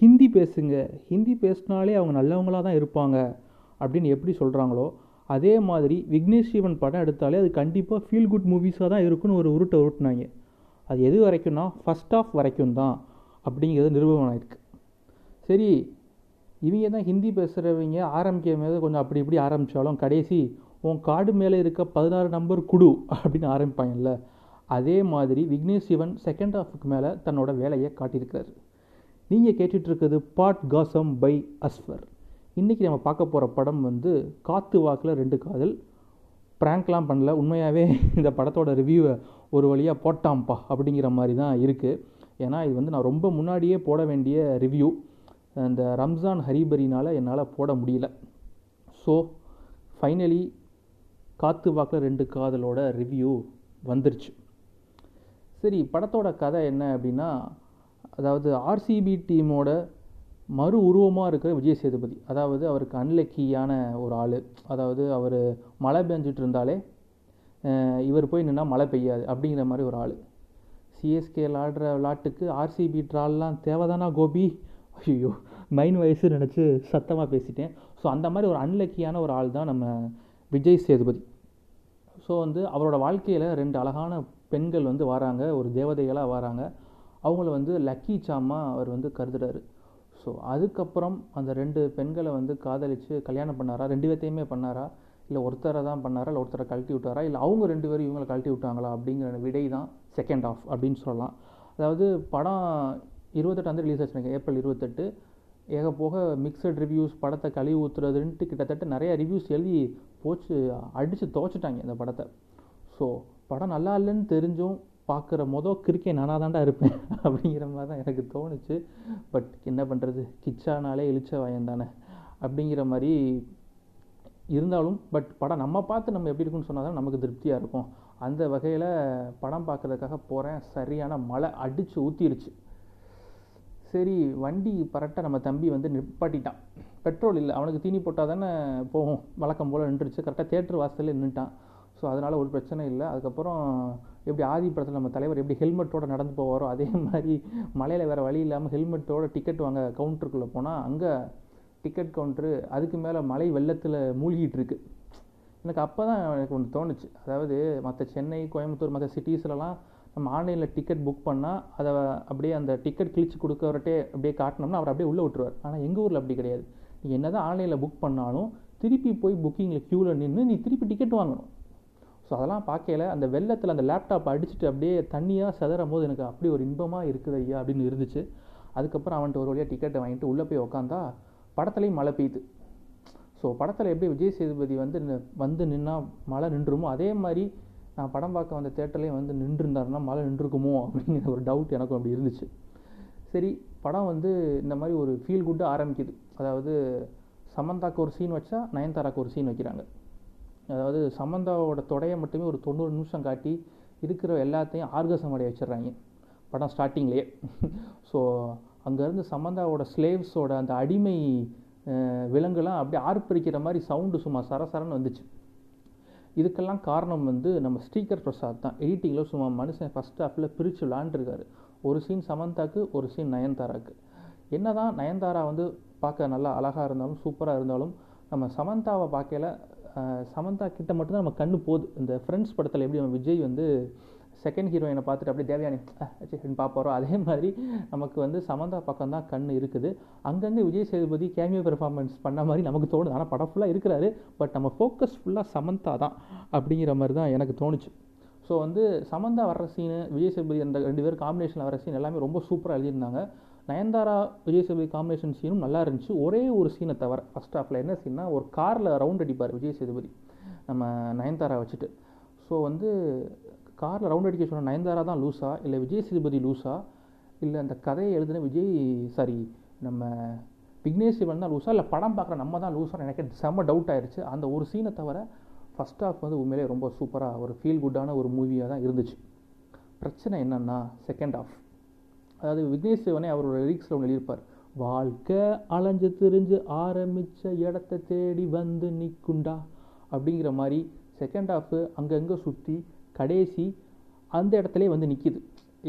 ஹிந்தி பேசுங்க. ஹிந்தி பேசினாலே அவங்க நல்லவங்களாக தான் இருப்பாங்க. அப்படின்னு எப்படி சொல்கிறாங்களோ அதே மாதிரி விக்னேஷ் சிவன் படம் எடுத்தாலே அது கண்டிப்பாக ஃபீல் குட் மூவிஸாக தான் இருக்குன்னு ஒரு உருட்டை உருட்டினாங்க. அது எது வரைக்கும்னா ஃபஸ்ட் ஆஃப் வரைக்கும் தான் அப்படிங்கிறது நிரூபணம் ஆயிருக்கு. சரி இவங்க தான் ஹிந்தி பேசுகிறவங்க ஆரம்பிக்க மேலே கொஞ்சம் அப்படி இப்படி ஆரம்பித்தாலும் கடைசி உன் கார்டு மேலே இருக்க பதினாறு நம்பர் குடு அப்படின்னு ஆரம்பிப்பாங்கல்ல. அதே மாதிரி விக்னேஷ் சிவன் செகண்ட் ஹாஃபுக்கு மேலே தன்னோட வேலையை காட்டியிருக்கிறார். நீங்கள் கேட்டுட்ருக்குது பாட் காசம் பை அஸ்வர் இன்றைக்கி நம்ம பார்க்க போகிற படம் வந்து காத்து வாக்கில் ரெண்டு காதல். ப்ராங்க்லாம் பண்ணல. உண்மையாகவே இந்த படத்தோட ரிவ்யூவை ஒரு வழியாக போட்டாம்ப்பா அப்படிங்கிற மாதிரி தான் இருக்குது ஏன்னா இது வந்து நான் ரொம்ப முன்னாடியே போட வேண்டிய ரிவ்யூ அந்த ரம்ஜான் ஹரிபரினால் என்னால் போட முடியல. ஸோ ஃபைனலி காத்து வாக்கில் ரெண்டு காதலோட ரிவ்யூ வந்துருச்சு. சரி படத்தோட கதை என்ன அப்படின்னா அதாவது ஆர்சிபி டீமோட மறு உருவமாக இருக்கிற விஜய் சேதுபதி. அதாவது அவருக்கு அன்லக்கியான ஒரு ஆள். அதாவது அவர் மழை பெஞ்சிட்டு இருந்தாலே இவர் போய் நின்னா மழை பெய்யாது அப்படிங்கிற மாதிரி ஒரு ஆள். சிஎஸ்கே விளாடுற விளாட்டுக்கு ஆர்சிபி ட்ரால்லாம் தேவைதானா கோபி? ஐயோ மைன் வயசு நினச்சி சத்தமாக பேசிட்டேன். ஸோ அந்த மாதிரி ஒரு அன்லக்கியான ஒரு ஆள் தான் நம்ம விஜய் சேதுபதி. ஸோ வந்து அவரோட வாழ்க்கையில் ரெண்டு அழகான பெண்கள் வந்து வராங்க. ஒரு தேவதைகளாக வராங்க. அவங்கள வந்து லக்கி சாமாக அவர் வந்து கருதுறாரு. ஸோ அதுக்கப்புறம் அந்த ரெண்டு பெண்களை வந்து காதலித்து கல்யாணம் பண்ணாரா? ரெண்டு பேர்த்தையுமே பண்ணாரா? இல்லை ஒருத்தரை தான் பண்ணாரா? இல்லை ஒருத்தரை கழட்டி விட்டாரா? இல்லை அவங்க ரெண்டு பேரும் இவங்களை கழட்டி விட்டாங்களா? அப்படிங்கிற விடை தான் செகண்ட் ஆஃப் அப்படின்னு சொல்லலாம். அதாவது படம் இருபத்தெட்டாந்தேதி ரிலீஸ் ஆச்சுருங்க ஏப்ரல் இருபத்தெட்டு. ஏக போக மிக்சட் ரிவ்யூஸ் படத்தை கழுவி ஊற்றுறதுன்ட்டு கிட்டத்தட்ட நிறைய ரிவ்யூஸ் எழுதி போச்சு அடித்து துவச்சிட்டாங்க இந்த படத்தை. ஸோ படம் நல்லா இல்லைன்னு தெரிஞ்சும் பார்க்குற மொதல் கிரிக்கெட் நானாக தாண்டா இருப்பேன். அப்படிங்கிற மாதிரி தான் எனக்கு தோணுச்சு. பட் என்ன பண்ணுறது கிச்சானாலே இழிச்ச வாயன் தானே? அப்படிங்கிற மாதிரி இருந்தாலும் பட் படம் நம்ம பார்த்து நம்ம எப்படி இருக்குன்னு சொன்னால் தான் நமக்கு திருப்தியாக இருக்கும். அந்த வகையில் படம் பார்க்குறதுக்காக போகிறேன் சரியான மழை அடித்து ஊற்றிருச்சு சரி வண்டி பரட்ட நம்ம தம்பி வந்து நிப்பாட்டிட்டான். பெட்ரோல் இல்லை அவனுக்கு தீனி போட்டால் தானே போகும். வழக்கம் போல் நின்றுச்சு கரெக்டாக தேட்டர் வாசலில் நின்றுட்டான் ஸோ அதனால் ஒரு பிரச்சனை இல்லை. அதுக்கப்புறம் எப்படி ஆதி படத்தில் நம்ம தலைவர் எப்படி ஹெல்மெட்டோடு நடந்து போவாரோ அதே மாதிரி மலையில் வேறு வழி இல்லாமல் ஹெல்மெட்டோட டிக்கெட் வாங்க கவுண்டருக்குள்ளே போனால் அங்கே டிக்கெட் கவுண்ட்ரு அதுக்கு மேலே மலை வெள்ளத்தில் மூழ்கிட்டு இருக்கு. எனக்கு அப்போ தான் எனக்கு ஒன்று தோணுச்சு. அதாவது மற்ற சென்னை கோயம்புத்தூர் மற்ற சிட்டிஸ்லலாம் நம்ம ஆன்லைனில் டிக்கெட் புக் பண்ணால் அதை அப்படியே அந்த டிக்கெட் கிழிச்சு கொடுக்கறட்டே அப்படியே காட்டினோம்னா அவர் அப்படியே உள்ளே விட்டுருவார். ஆனால் எங்கள் ஊரில் அப்படி கிடையாது. நீ என்ன தான் ஆன்லைனில் புக் பண்ணாலும் திருப்பி போய் புக்கிங்கில் க்யூவில் நின்று நீ திருப்பி டிக்கெட் வாங்கணும். ஸோ அதெல்லாம் பார்க்கல அந்த வெள்ளத்தில் அந்த லேப்டாப் அடிச்சுட்டு அப்படியே தண்ணியாக செதறும் போது எனக்கு அப்படி ஒரு இன்பமாக இருக்குது ஐயா அப்படின்னு இருந்துச்சு. அதுக்கப்புறம் அவன்கிட்ட ஒரு வழியாக டிக்கெட்டை வாங்கிட்டு உள்ளே போய் உக்காந்தா படத்துலையும் மழை பெய்யுது. ஸோ படத்தில் எப்படி விஜய் சேதுபதி வந்து வந்து நின்னா மழை நின்றுமோ அதே மாதிரி நான் படம் பார்க்க வந்த தேட்டர்லேயும் வந்து நின்றுருந்தாருன்னா மழை நின்றுருக்குமோ அப்படிங்கிற ஒரு டவுட் எனக்கும் அப்படி இருந்துச்சு. சரி படம் வந்து இந்த மாதிரி ஒரு ஃபீல் குட்டாக ஆரம்பிக்குது. அதாவது சமந்தாக்கு ஒரு சீன் வச்சா நயன்தாராக்கு ஒரு சீன் வைக்கிறாங்க. அதாவது சமந்தாவோட தொடையை மட்டுமே ஒரு தொண்ணூறு நிமிஷம் காட்டி இருக்கிற எல்லாத்தையும் ஆர்கசம் அடைய வச்சிடுறாங்க. படம் ஸ்டார்டிங்லேயே. ஸோ அங்கேருந்து சமந்தாவோட ஸ்லேவ்ஸோட அந்த அடிமை விலங்குலாம் அப்படியே ஆர்ப்பரிக்கிற மாதிரி சவுண்டு சும்மா சரசரன்னு வந்துச்சு. இதுக்கெல்லாம் காரணம் வந்து நம்ம ஸ்ரீகர் பிரசாத் தான். எடிட்டிங்கில் சும்மா மனுஷன் ஃபஸ்ட் ஹாஃபில் பிரித்து விளாண்டுருக்காரு. ஒரு சீன் சமந்தாக்கு ஒரு சீன் நயன்தாராக்கு. என்ன தான் நயன்தாரா வந்து பார்க்க நல்லா அழகாக இருந்தாலும் சூப்பராக இருந்தாலும் நம்ம சமந்தாவை பார்க்கல சமந்தா கிட்ட மட்டும்தான் நம்ம கண்ணு போகுது. இந்த ஃப்ரெண்ட்ஸ் படத்தில் எப்படி நம்ம விஜய் வந்து செகண்ட் ஹீரோயினை பார்த்துட்டு அப்படியே தேவையானி பார்ப்பாரோ? அதே மாதிரி நமக்கு வந்து சமந்தா பக்கம் தான் கண் இருக்குது. அங்கங்கே விஜய் சேதுபதி கேமியோ பெர்ஃபார்மன்ஸ் பண்ண மாதிரி நமக்கு தோணுது. ஆனால் படம் ஃபுல்லாக இருக்கிறாரு. பட் நம்ம ஃபோக்கஸ் ஃபுல்லாக சமந்தா தான் அப்படிங்கிற மாதிரி தான் எனக்கு தோணுச்சு. ஸோ வந்து சமந்தா வர்ற சீனு விஜய் சேதுபதி அந்த ரெண்டு பேர் காம்பினேஷனில் வர சீன் எல்லாமே ரொம்ப சூப்பராக எழுதியிருந்தாங்க. நயன்தாரா விஜய் சேதுபதி காம்பினேஷன் சீனும் நல்லா இருந்துச்சு. ஒரே ஒரு சீனை தவிர ஃபஸ்ட் ஹாஃபில் என்ன சீன்னா ஒரு காரில் ரவுண்ட் அடிப்பார் விஜய் சேதுபதி நம்ம நயன்தாரா வச்சுட்டு. ஸோ வந்து காரில் ரவுண்ட் அடிக்க சொன்ன நயன்தாரா தான் லூஸா இல்லை விஜய் சேதுபதி லூஸா இல்லை அந்த கதையை எழுதின விஜய் சாரி நம்ம விக்னேஷ் சிவன் தான் லூஸா இல்லை படம் பார்க்குற நம்ம தான் லூஸான்னு எனக்கு செம்ம டவுட் ஆயிடுச்சு அந்த ஒரு சீனை தவிர ஃபஸ்ட் ஆஃப் வந்து உண்மையிலே ரொம்ப சூப்பராக ஒரு ஃபீல் குட்டான ஒரு மூவியாக தான் இருந்துச்சு. பிரச்சனை என்னென்னா செகண்ட் ஆஃப் அதாவது விக்னேஷ் சிவனே அவரோட லிரிக்ஸில் ஒன்று எழுதியிருப்பார். வாழ்க்கை அலைஞ்சு திரிஞ்சு ஆரம்பித்த இடத்த தேடி வந்து நிற்குண்டா அப்படிங்கிற மாதிரி செகண்ட் ஆஃபு அங்கங்கே சுற்றி கடைசி அந்த இடத்துலே வந்து நிற்கிது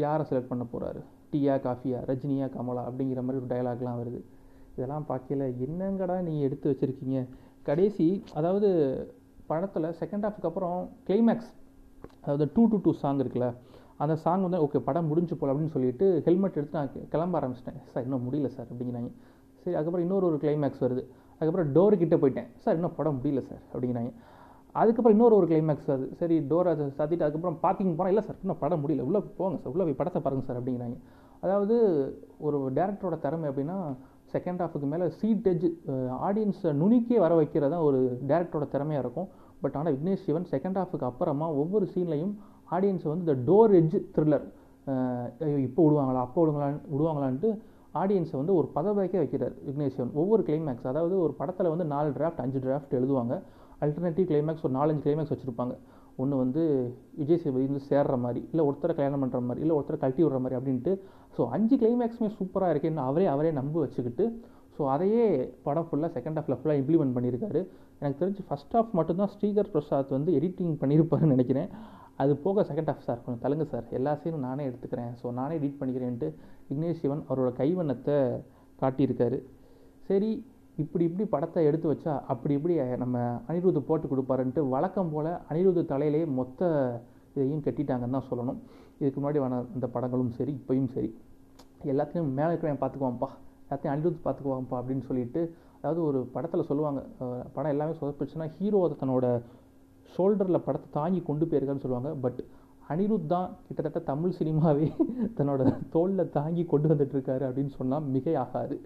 யாரை செலக்ட் பண்ண போகிறாரு டீயா காஃபியா ரஜினியா கமலா அப்படிங்கிற மாதிரி ஒரு டயலாக்லாம் வருது. இதெல்லாம் பார்க்கல என்னங்கடா நீங்கள் எடுத்து வச்சுருக்கீங்க? கடைசி அதாவது படத்தில் செகண்ட் ஹாஃப்க்கு அப்புறம் கிளைமேக்ஸ் அதாவது டூ டு டூ சாங் இருக்குல்ல அந்த சாங் வந்து ஓகே படம் முடிஞ்சு போல் அப்படின்னு சொல்லிட்டு ஹெல்மெட் எடுத்து நான் கிளம்ப ஆரம்பிச்சிட்டேன். சார் இன்னும் முடியல சார் அப்படிங்கிறாங்க. சரி அதுக்கப்புறம் இன்னொரு ஒரு கிளைமேக்ஸ் வருது. அதுக்கப்புறம் டோரு கிட்டே போயிட்டேன். சார் இன்னும் படம் முடியல சார் அப்படிங்கிறாங்க. அதுக்கப்புறம் இன்னொரு ஒரு கிளைமேக்ஸ் வருது. சரி டோரை சாத்திட்டு அதுக்கப்புறம் பார்க்கிங் போனால் இல்லை சார் இன்னும் படம் முடியல. உள்ளே போங்க சார். உள்ளே போய் படத்தை பாருங்க சார் அப்படிங்கிறாங்க. அதாவது ஒரு டேரக்டரோட திறமை அப்படின்னா செகண்ட் ஹாஃபுக்கு மேலே சீட் எஜ் ஆடியன்ஸை நுனிக்கே வர வைக்கிறதான் ஒரு டேரக்டரோட திறமையாக இருக்கும். பட் ஆனால் விக்னேஷ் சிவன் செகண்ட் ஹாஃபுக்கு அப்புறமா ஒவ்வொரு சீன்லையும் ஆடியன்ஸ் வந்து இந்த டோர் எஜ் த்ரில்லர் இப்போ விடுவாங்களா அப்போ விடுவாங்களான்னு விடுவாங்களான்ட்டு ஆடியன்ஸை வந்து ஒரு பதவிக்கே வைக்கிறார் விக்னேஷ் சிவன். ஒவ்வொரு கிளைமேக்ஸ் அதாவது ஒரு படத்தில் வந்து நாலு டிராஃப்ட் அஞ்சு டிராஃப்ட் எழுதுவாங்க. அல்டர்னேட்டிவ் கிளைமேக்ஸ் ஒரு நாலஞ்சு கிளைமேக்ஸ் வச்சுருப்பாங்க. ஒன்று வந்து விஜய் சேதுபதி வந்து சேர்ற மாதிரி இல்லை ஒருத்தரை கல்யாணம் பண்ணுற மாதிரி இல்லை ஒருத்தரை கழட்டி விடுற மாதிரி அப்படின்ட்டு. ஸோ அஞ்சு கிளைமேக்ஸுமே சூப்பராக இருக்கேன்னு அவரே அவரே நம்ப வச்சுக்கிட்டு ஸோ அதையே படம் ஃபுல்லாக செகண்ட் ஹாஃபில் ஃபுல்லாக இம்ப்ளிமெண்ட் பண்ணியிருக்காரு எனக்கு தெரிஞ்சு ஃபஸ்ட் ஹாஃப் மட்டும்தான் ஸ்ரீகர் பிரசாத் வந்து எடிட்டிங் பண்ணியிருப்பாருன்னு நினைக்கிறேன். அது போக செகண்ட் ஹாஃப் சார் கொஞ்சம் தலுங்க சார் எல்லா சீனும் நானே எடுத்துக்கிறேன். ஸோ நானே எடிட் பண்ணிக்கிறேன்ட்டு விக்னேஷ் சிவன் அவரோட கைவண்ணத்தை காட்டியிருக்காரு. சரி இப்படி இப்படி படத்தை எடுத்து வச்சா அப்படி இப்படி நம்ம அனிருத் போட்டு கொடுப்பாருன்ட்டு வழக்கம் போல் அனிருத் தலையிலே மொத்த இதையும் கட்டிட்டாங்கன்னு தான் சொல்லணும். இதுக்கு முன்னாடி வன அந்த படங்களும் சரி இப்பையும் சரி. எல்லாத்தையும் மேலே இருக்கிறவன் பார்த்துக்குவான்ப்பா. எல்லாத்தையும் அனிருத் பார்த்துக்குவாங்கப்பா அப்படின்னு சொல்லிட்டு அதாவது ஒரு படத்தில் சொல்லுவாங்க படம் எல்லாமே சொதப்பிடுச்சுன்னா ஹீரோ அதை தன்னோட ஷோல்டரில் படத்தை தாங்கி கொண்டு போயிருக்கான்னு சொல்லுவாங்க. பட் அனிருத் தான் கிட்டத்தட்ட தமிழ் சினிமாவே தன்னோட தோளில் தாங்கி கொண்டு வந்துட்டுருக்காரு அப்படின்னு சொன்னால் மிகையாகாது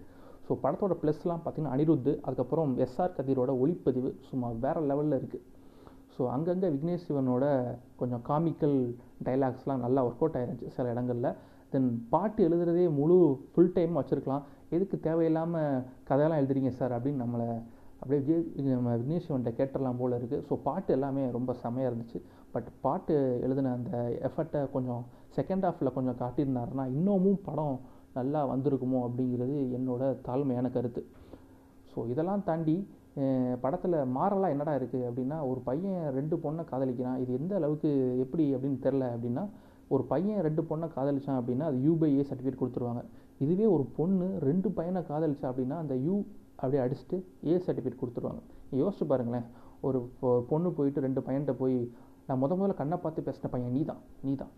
ஸோ படத்தோட ப்ளஸ்லாம் பார்த்திங்கன்னா அனிருத் அதுக்கப்புறம் எஸ்ஆர் கதிரோட ஒளிப்பதிவு சும்மா வேறு லெவலில் இருக்குது ஸோ அங்கங்கே விக்னேஷ் சிவனோட கொஞ்சம் காமிக்கல் டைலாக்ஸ்லாம் நல்லா ஒர்க் அவுட் ஆயிருந்துச்சு சில இடங்களில். தென் பாட்டு எழுதுறதே முழு ஃபுல் டைம் வச்சுருக்கலாம். எதுக்கு தேவையில்லாமல் கதையெல்லாம் எழுதுறீங்க சார் அப்படின்னு நம்மளை அப்படியே விஜய் நம்ம விக்னேஷ் கேட்டுடலாம் போல் இருக்குது ஸோ பாட்டு எல்லாமே ரொம்ப செமையாக இருந்துச்சு. பட் பாட்டு எழுதின அந்த எஃபர்ட்டை கொஞ்சம் செகண்ட் ஹாஃபில் கொஞ்சம் காட்டியிருந்தாருன்னா இன்னமும் படம் நல்லா வந்திருக்குமோ அப்படிங்கிறது என்னோட தாழ்மையான கருத்து. ஸோ இதெல்லாம் தாண்டி படத்தில் மாறலாம் என்னடா இருக்குது அப்படின்னா ஒரு பையன் ரெண்டு பொண்ணை காதலிக்கிறான். இது எந்த அளவுக்கு எப்படி அப்படின்னு தெரில அப்படின்னா ஒரு பையன் ரெண்டு பொண்ணை காதலிச்சான் அப்படின்னா அது யூ சர்டிஃபிகேட் கொடுத்துருவாங்க. இதுவே ஒரு பொண்ணு ரெண்டு பையனை காதலிச்சா அப்படின்னா அந்த யூ அப்படியே அடிச்சுட்டு ஏ சர்டிஃபிகேட் கொடுத்துருவாங்க. யோசிச்சு பாருங்களேன். ஒரு பொண்ணு போயிட்டு ரெண்டு பையன்கிட்ட போய் நான் முத முதல்ல கண்ணை பார்த்து பேசின பையன் நீ தான் நீ தான்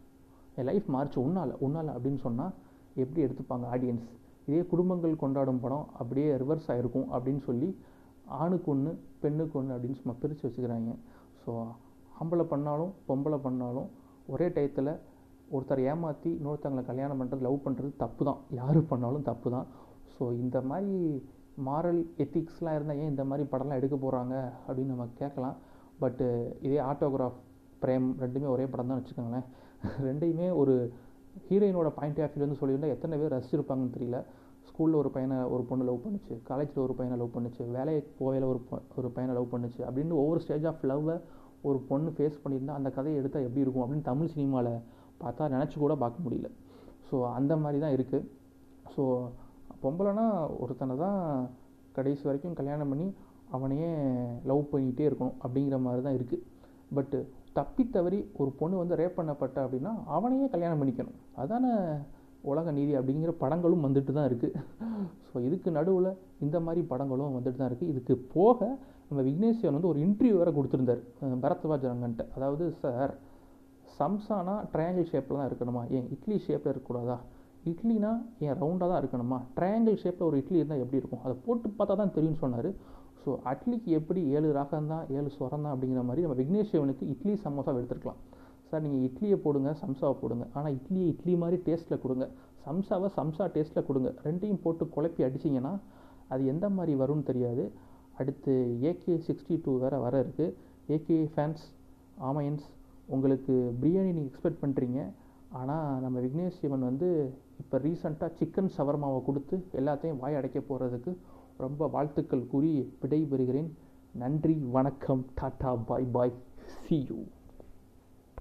என் லைஃப் மாறிச்சு உன்னால உன்னால அப்படின்னு சொன்னால் எப்படி எடுத்துப்பாங்க ஆடியன்ஸ் இதே குடும்பங்கள் கொண்டாடும் படம் அப்படியே ரிவர்ஸ் ஆகிருக்கும் அப்படின்னு சொல்லி ஆணுக்கு ஒன்று பெண்ணுக்கு ஒன்று அப்படின்னு சும்மா பிரித்து வச்சுக்கிறாங்க. ஸோ ஆம்பளை பண்ணாலும் பொம்பளை பண்ணாலும் ஒரே டயத்தில் ஒருத்தர் ஏமாற்றி இன்னொருத்தவங்களை கல்யாணம் பண்ணுறது லவ் பண்ணுறது தப்பு தான் யார் பண்ணாலும் தப்பு தான் ஸோ இந்த மாதிரி மாரல் எத்திக்ஸ்லாம் இருந்தால் ஏன் இந்த மாதிரி படம்லாம் எடுக்க போகிறாங்க அப்படின்னு நம்ம கேட்கலாம். பட்டு இதே ஆட்டோகிராஃப் பிரேம் ரெண்டுமே ஒரே படம் தான் வச்சுக்கோங்களேன். ரெண்டையுமே ஒரு ஹீரோயினோட பாயிண்ட் ஆஃப் வியூலேருந்து சொல்லியிருந்தால் எத்தனை பேர் ரசிச்சிருப்பாங்கன்னு தெரியல. ஸ்கூலில் ஒரு பையனை ஒரு பொண்ணு லவ் பண்ணுச்சு. காலேஜில் ஒரு பையனை லவ் பண்ணுச்சு. வேலைக்கு போகையில் ஒரு ஒரு பையனை லவ் பண்ணுச்சு. அப்படின்னு ஒவ்வொரு ஸ்டேஜ் ஆஃப் லவ்வை ஒரு பொண்ணு ஃபேஸ் பண்ணியிருந்தால் அந்த கதையை எடுத்தால் எப்படி இருக்கும் அப்படின்னு தமிழ் சினிமாவில் பார்த்தா நினச்சி கூட பார்க்க முடியல. ஸோ அந்த மாதிரி தான் இருக்குது ஸோ பொம்பளைனா ஒருத்தனை தான் கடைசி வரைக்கும் கல்யாணம் பண்ணி அவனையே லவ் பண்ணிகிட்டே இருக்கணும் அப்படிங்கிற மாதிரி தான் இருக்குது பட்டு தப்பி தவறி ஒரு பொண்ணு வந்து ரேப் பண்ணப்பட்ட அப்படின்னா அவனையே கல்யாணம் பண்ணிக்கணும். அதான உலக நீதி அப்படிங்கிற படங்களும் வந்துட்டு தான் இருக்குது ஸோ இதுக்கு நடுவில் இந்த மாதிரி படங்களும் வந்துட்டு தான் இருக்குது இதுக்கு போக நம்ம விக்னேஸ்வரன் வந்து ஒரு இன்டர்வியூ வேறு கொடுத்துருந்தார் பரத்வாஜ் ரங்கன்ட்ட. அதாவது சார் சம்சானா ட்ரையாங்கிள் ஷேப்பில் தான் இருக்கணுமா? ஏன் இட்லி ஷேப்பில் இருக்கக்கூடாதா? இட்லினா ஏன் ரவுண்டாக தான் இருக்கணுமா? ட்ரையாங்கிள் ஷேப்பில் ஒரு இட்லி இருந்தால் எப்படி இருக்கும்? அதை போட்டு பார்த்தா தான் தெரியும்னு சொன்னார். ஸோ அட்லிக்கு எப்படி ஏழு ராகம் தான் ஏழு ஸ்வரம் தான் அப்படிங்கிற மாதிரி நம்ம விக்னேஷ் சிவனுக்கு இட்லி சமோசா எடுத்துருக்கலாம். சார் நீங்கள் இட்லியை போடுங்க சம்சாவை போடுங்க. ஆனால் இட்லியை இட்லி மாதிரி டேஸ்ட்டில் கொடுங்க. சம்சாவை சம்சா டேஸ்ட்டில் கொடுங்க. ரெண்டையும் போட்டு குழப்பி அடிச்சிங்கன்னா அது எந்த மாதிரி வரும்னு தெரியாது. அடுத்து ஏகே சிக்ஸ்டி டூ வேறு வர இருக்குது ஏகே ஃபேன்ஸ் ஆமையன்ஸ் உங்களுக்கு பிரியாணி நீங்கள் எக்ஸ்பெக்ட் பண்ணுறீங்க ஆனால் நம்ம விக்னேஷ் சிவன் வந்து இப்போ ரீசண்டாக சிக்கன் சவர்மாவை கொடுத்து எல்லாத்தையும் வாய் அடைக்க போகிறதுக்கு ரொம்ப வாழ்த்துக்கள் கூறி விடைபெறுகிறேன். நன்றி வணக்கம் tata bye bye see you